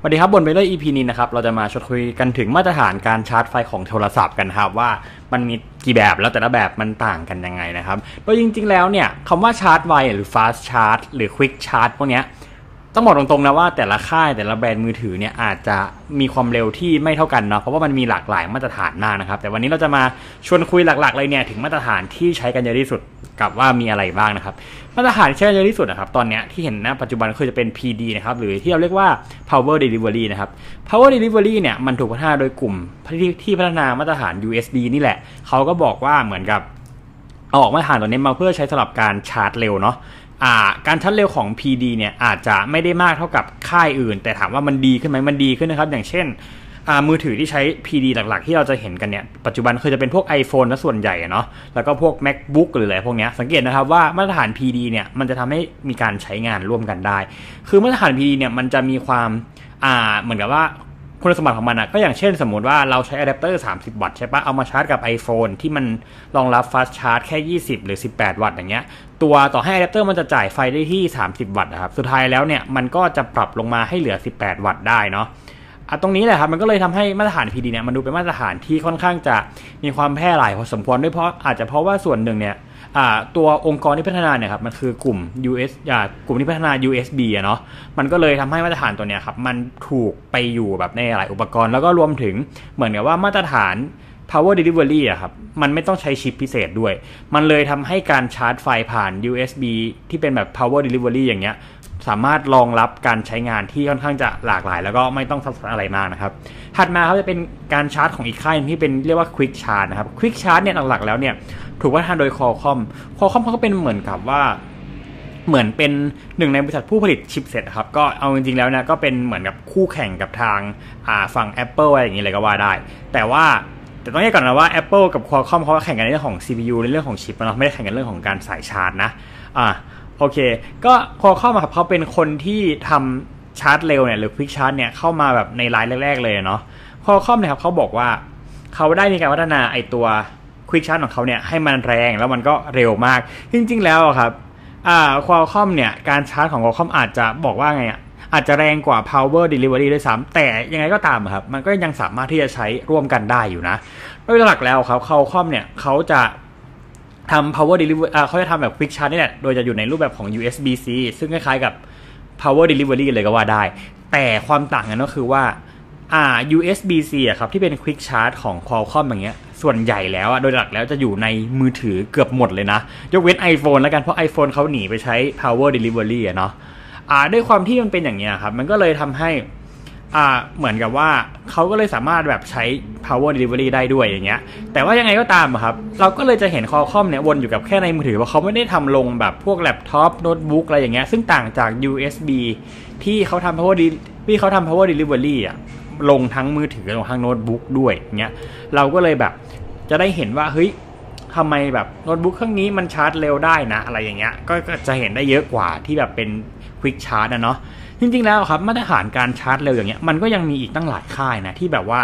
สวัสดีครับบนไปด้วย EP นี้นะครับเราจะมาชดคุยกันถึงมาตรฐานการชาร์จไฟของโทรศัพท์กันครับว่ามันมีกี่แบบแล้วแต่ละแบบมันต่างกันยังไงนะครับโดยจริง ๆ แล้วเนี่ยคำว่าชาร์จไวหรือ fast charge หรือ quick charge พวกเนี้ย ต้องบอกตรงๆนะว่าแต่ละค่ายแต่ละแบรนด์มือถือเนี่ยอาจจะมีความเร็วที่ไม่เท่ากันเนาะเพราะว่ามันมีหลากหลายมาตรฐานมากนะครับ แต่วันนี้เราจะมาชวนคุยหลักๆเลยเนี่ยถึงมาตรฐานที่ใช้กันเยอะที่สุดกับว่ามีอะไรบ้างนะครับ มาตรฐานที่ใช้กันเยอะที่สุดนะครับตอนนี้ที่เห็นนะปัจจุบันคือจะเป็น PD นะครับหรือที่เราเรียกว่า power delivery นะครับ power delivery เนี่ยมันถูกพัฒนาโดยกลุ่มที่พัฒนามาตรฐาน USB นี่แหละเขาก็บอกว่าเหมือนกับเอาออกมาตรฐานตัวนี้มาเพื่อใช้สำหรับการชาร์จเร็วเนาะ อ่าการชาร์จเร็วของ PD เนี่ยอาจจะไม่ได้มากเท่ากับค่ายอื่น แต่ถามว่ามันดีขึ้นไหมมันดีขึ้นนะครับ อย่างเช่นมือถือที่ใช้ PD หลักๆ ที่เราจะเห็นกันเนี่ย ปัจจุบันคือจะเป็นพวก iPhone นะส่วนใหญ่เนาะ แล้วก็พวก MacBook หรืออะไรพวกเนี้ยสังเกตนะครับว่ามาตรฐาน PD เนี่ย มันจะทำให้มีการใช้งานร่วมกันได้ คือมาตรฐาน PD เนี่ย มันจะมีความ อ่า เหมือนกับว่า คุณสมบัติของมันอะก็อย่างเช่นสมมติว่าเราใช้อะแดปเตอร์ 30 วัตต์ใช่ปะเอามาชาร์จกับ iPhone ที่มันรองรับ fast charge แค่ 20 หรือ 18 วัตต์อย่างเงี้ยตัวต่อให้อะแดปเตอร์มันจะจ่ายไฟได้ที่ 30 วัตต์นะครับสุดท้ายแล้วเนี่ยมันก็จะปรับลงมาให้เหลือ 18 วัตต์ได้เนาะอะตรงนี้แหละครับมันก็เลยทำให้มาตรฐาน PD เนี่ยมันดูเป็นมาตรฐานที่ค่อนข้างจะมีความแพร่หลายพอสมควรด้วยเพราะอาจจะเพราะว่าส่วนหนึ่งเนี่ย อ่าตัวองค์กรที่พัฒนาเนี่ยครับมันคือกลุ่ม US อ่ากลุ่มที่พัฒนา USB อะเนาะมันก็เลยทำให้มาตรฐานตัวเนี้ยครับมันถูกไปอยู่แบบในหลายอุปกรณ์ แล้วก็รวมถึงเหมือนกับว่ามาตรฐาน power delivery อะครับมันไม่ต้องใช้ชิปพิเศษด้วย มันเลยทำให้การชาร์จไฟผ่าน USB ที่เป็นแบบ power delivery อย่างเงี้ย สามารถรองรับการใช้งานที่ค่อนข้างจะหลากหลาย แล้วก็ไม่ต้องซับซ้อนอะไรมากนะครับ ถัดมาครับจะเป็นการชาร์จของอีกค่ายที่เป็นเรียกว่า Quick Charge นะครับ Quick Charge เนี่ยหลักๆแล้วเนี่ยถูกพัฒนาโดย Qualcomm Qualcomm เขาก็เป็นเหมือนกับว่าเหมือนเป็นหนึ่งในบริษัทผู้ผลิตชิปเซ็ตครับก็เอาจริงๆแล้วนี่ยก็เป็นเหมือนกับคู่แข่งกับทางฝั่ง Apple อะไรอย่างนี้เลยก็ว่าได้ แต่ว่าแต่ต้องแยกก่อนนะว่า Apple กับ Qualcomm เขาแข่งกันในเรื่องของ CPU ในเรื่องของชิปนะไม่ได้แข่งกันเรื่องของการสายชาร์จนะอ่า โอเค ก็ Qualcomm ครับเขาเป็นคนที่ทำชาร์จเร็วเนี่ยหรือ Quick Charge เนี่ยเข้ามาแบบในไลน์แรก ๆ เลยเนาะคอเข้าเนี่ยครับเขาบอกว่าเขาได้มีการพัฒนาไอตัว Quick Charge ของเขาเนี่ยให้มันแรงแล้วมันก็เร็วมาก จริง ๆ แล้วครับอ่า Qualcomm เนี่ยการชาร์จของ Qualcomm อาจจะบอกว่าไงอะอาจจะแรงกว่า power delivery ด้วยซ้ำแต่ยังไงก็ตามครับ มันก็ยังสามารถที่จะใช้ร่วมกันได้อยู่นะ โดยหลักแล้วครับ Qualcomm เนี่ยเขาจะ ทำ power delivery อ่าเขาจะทำแบบ quick charge นี่แหละ โดยจะอยู่ในรูปแบบของ USB-C ซึ่งคล้ายๆกับ power delivery เลยก็ว่าได้ แต่ความต่างกันก็คือว่าอ่า USB-C อะครับที่เป็น quick charge ของ Qualcomm อย่างเงี้ย ส่วนใหญ่แล้วอะโดยหลักแล้วจะอยู่ในมือถือเกือบหมดเลยนะ ยกเว้น iPhone แล้วกัน เพราะ iPhone เขาหนีไปใช้ power delivery อะเนาะอ่าด้วยความที่มันเป็นอย่างเงี้ยครับ มันก็เลยทำให้ อ่าเหมือนกับว่าเขาก็เลยสามารถแบบใช้ power delivery ได้ด้วยอย่างเงี้ย แต่ว่ายังไงก็ตามอะครับ เราก็เลยจะเห็น Qualcomm เนี่ยวนอยู่กับแค่ในมือถือว่าเขาไม่ได้ทำลงแบบพวกแล็ปท็อปโน้ตบุ๊กอะไรอย่างเงี้ยซึ่งต่างจาก USB ที่เขาทำ power ที่เขาทำ power delivery อะลงทั้งมือถือลงทั้งโน้ตบุ๊กด้วยอย่างเงี้ยเราก็เลยแบบจะได้เห็นว่าเฮ้ยทำไมแบบโน้ตบุ๊กเครื่องนี้มันชาร์จเร็วได้นะ อะไรอย่างเงี้ยก็ก็จะเห็นได้เยอะกว่าที่แบบเป็น quick charge นะเนาะ จริงๆแล้วครับมาตรฐานการชาร์จเร็วอย่างเงี้ยมันก็ยังมีอีกตั้งหลายค่ายนะที่แบบว่า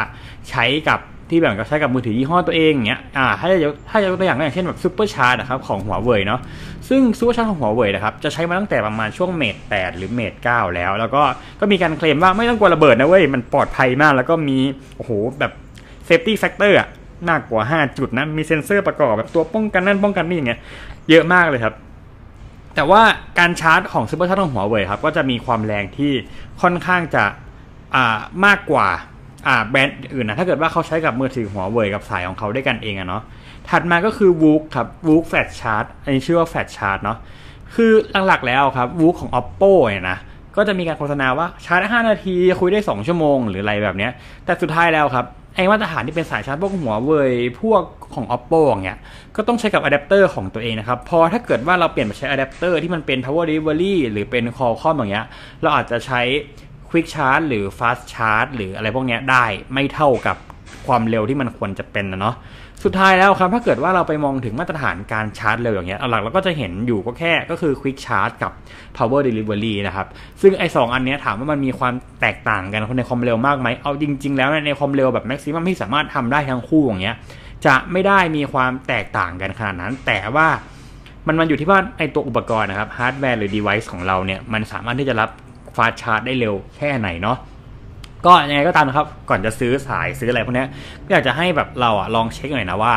ใช้กับที่แบบก็ใช้กับมือถือยี่ห้อตัวเองอย่างเงี้ยอ่าถ้าจะยกถ้าจะยกตัวอย่างก็อย่างเช่นแบบ SuperCharge นะครับของหัวเว่ยเนาะซึ่ง SuperCharge ของหัวเว่ยนะครับจะใช้มาตั้งแต่ประมาณช่วง Mate 8หรือ Mate 9แล้ว แล้วก็ก็มีการเคลมว่าไม่ต้องกลัวระเบิดนะเว้ยมันปลอดภัยมาก แล้วก็มีโอ้โหแบบ safety factor อะมากกว่า 5 จุดนะมีเซ็นเซอร์ประกอบแบบตัวป้องกันนั่นป้องกันนี่อย่างเงี้ยเยอะมากเลยครับ แต่ว่าการชาร์จของ SuperCharge ของหัวเว่ยครับก็จะมีความแรงที่ค่อนข้างจะอ่ามากกว่าอ่าแบรนด์อื่นนะถ้าเกิดว่าเขาใช้กับมือถือหัวเว่ยกับสายของเขาด้วยกันเองอะเนาะถัดมาก็คือ w o o ครับ w o o Flash Charge อันนี้ชื่อว่าแฟลชชาร์จเนาะคือหลักๆแล้วครับ VOOC ของ oppo เนี่ยนะก็จะมีการโฆษณาว่าชาร์จได้5นาทีคุยได้ 2 ชั่วโมง หรืออะไรแบบเนี้ยแต่สุดท้ายแล้วครับ ไอ้มาตรฐานที่เป็นสายชาร์จพวกหัวเว่ยพวกของ oppo อย่างเงี้ยก็ต้องใช้กับอะแดปเตอร์ของตัวเองนะครับ พอถ้าเกิดว่าเราเปลี่ยนไปใช้อะแดปเตอร์ที่มันเป็น power delivery หรือเป็น Qualcomm อย่างเงี้ยเราอาจจะใช้ quick charge หรือ fast charge หรืออะไรพวกเนี้ยได้ไม่เท่ากับ ความเร็วที่มันควรจะเป็นนะเนาะสุดท้ายแล้วครับถ้าเกิดว่าเราไปมองถึงมาตรฐานการชาร์จเร็วอย่างเงี้ยหลักเราก็จะเห็นอยู่ก็แค่ก็คือ quick charge กับ power delivery นะครับ ซึ่งไอ้สองอันเนี้ยถามว่ามันมีความแตกต่างกันในความเร็วมากไหมเอาจริง ๆ แล้วในความเร็วแบบ maximum ที่สามารถทำได้ทั้งคู่อย่างเงี้ยจะไม่ได้มีความแตกต่างกันขนาดนั้น แต่ว่ามันมันอยู่ที่ว่าไอ้ตัวอุปกรณ์นะครับฮาร์ดแวร์หรือ device ของเราเนี่ยมันสามารถที่จะรับfast charge ได้เร็วแค่ไหนเนาะ ก็ยังไงก็ตามนะครับ ก่อนจะซื้อสายซื้ออะไรพวกนี้ก็อยากจะให้แบบเราอะลองเช็คหน่อยนะว่า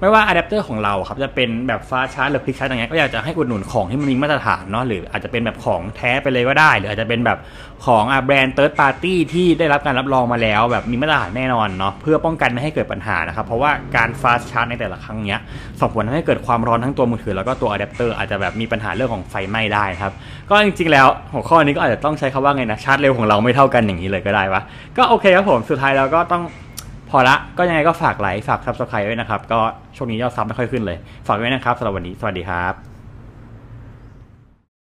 ไม่ว่าอะแดปเตอร์ของเราครับจะเป็นแบบ fast charge หรือ quick charge อย่างเงี้ยก็อยากจะให้อุดหนุนของที่มันมีมาตรฐานเนาะหรืออาจจะเป็นแบบของแท้ไปเลยก็ได้ หรืออาจจะเป็นแบบของอะแบรนด์ third party ที่ได้รับการรับรองมาแล้ว แบบมีมาตรฐานแน่นอนเนาะเพื่อป้องกันไม่ให้เกิดปัญหานะครับเพราะว่าการ fast charge ในแต่ละครั้งเนี้ยส่งผลทำให้เกิดความร้อนทั้งตัวมือถือแล้วก็ตัวอะแดปเตอร์อาจจะแบบมีปัญหาเรื่องของไฟไหม้ได้ครับก็จริงๆแล้วหัวข้อนี้ก็อาจจะต้องใช้คำว่าไงนะชาร์จเร็วของเราไม่เท่ากันอย่างนี้เลยก็ได้วะก็โอเคครับผมสุดท้ายเราก็ต้อง พอละก็ยังไงก็ฝากไลค์ฝาก subscribe ไว้นะครับ ก็ช่วงนี้ยอด sub ไม่ค่อยขึ้นเลย ฝากไว้นะครับสำหรับวันนี้สวัสดีครับ